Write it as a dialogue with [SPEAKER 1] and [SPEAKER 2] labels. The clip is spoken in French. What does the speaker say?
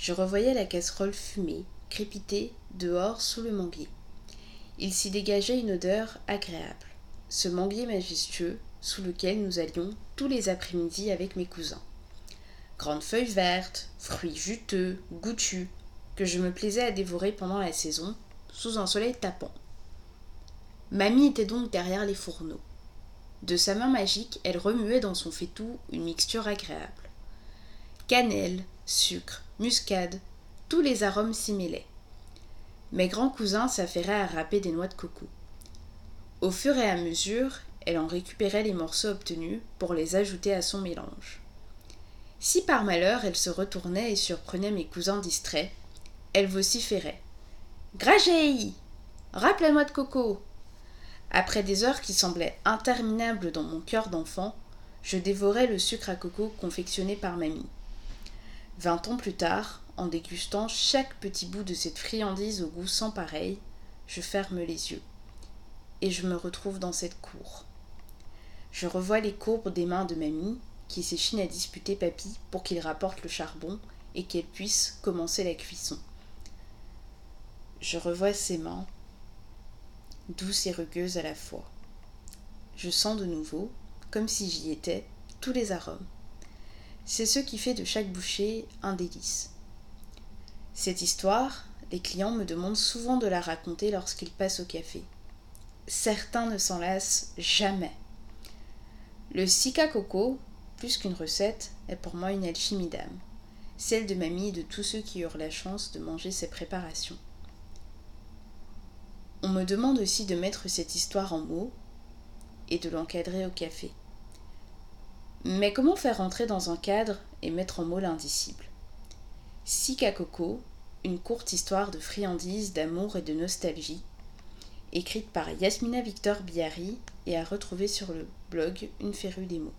[SPEAKER 1] Je revoyais la casserole fumée, crépiter dehors sous le manguier. Il s'y dégageait une odeur agréable, ce manguier majestueux sous lequel nous allions tous les après-midi avec mes cousins. Grandes feuilles vertes, fruits juteux, goûtus, que je me plaisais à dévorer pendant la saison, sous un soleil tapant. Mamie était donc derrière les fourneaux. De sa main magique, elle remuait dans son faitout une mixture agréable. Cannelle, sucre, muscade, tous les arômes s'y mêlaient. Mes grands cousins s'affairaient à râper des noix de coco. Au fur et à mesure, elle en récupérait les morceaux obtenus pour les ajouter à son mélange. Si par malheur elle se retournait et surprenait mes cousins distraits, elle vociférait. Gragey Râpe la noix de coco Après des heures qui semblaient interminables dans mon cœur d'enfant, je dévorais le sucre à coco confectionné par mamie. Vingt ans plus tard, en dégustant chaque petit bout de cette friandise au goût sans pareil, je ferme les yeux. Et je me retrouve dans cette cour. Je revois les courbes des mains de mamie, qui s'échine à disputer papy pour qu'il rapporte le charbon et qu'elle puisse commencer la cuisson. Je revois ses mains, douces et rugueuses à la fois. Je sens de nouveau, comme si j'y étais, tous les arômes. C'est ce qui fait de chaque bouchée un délice. Cette histoire, les clients me demandent souvent de la raconter lorsqu'ils passent au café. Certains ne s'en lassent jamais. Le sika coco, plus qu'une recette, est pour moi une alchimie d'âme, celle de mamie et de tous ceux qui eurent la chance de manger ses préparations. On me demande aussi de mettre cette histoire en mots et de l'encadrer au café. Mais comment faire entrer dans un cadre et mettre en mots l'indicible? Sika Coco, une courte histoire de friandises, d'amour et de nostalgie, écrite par Yasmina Victor Biari et à retrouver sur le blog Une férue des mots.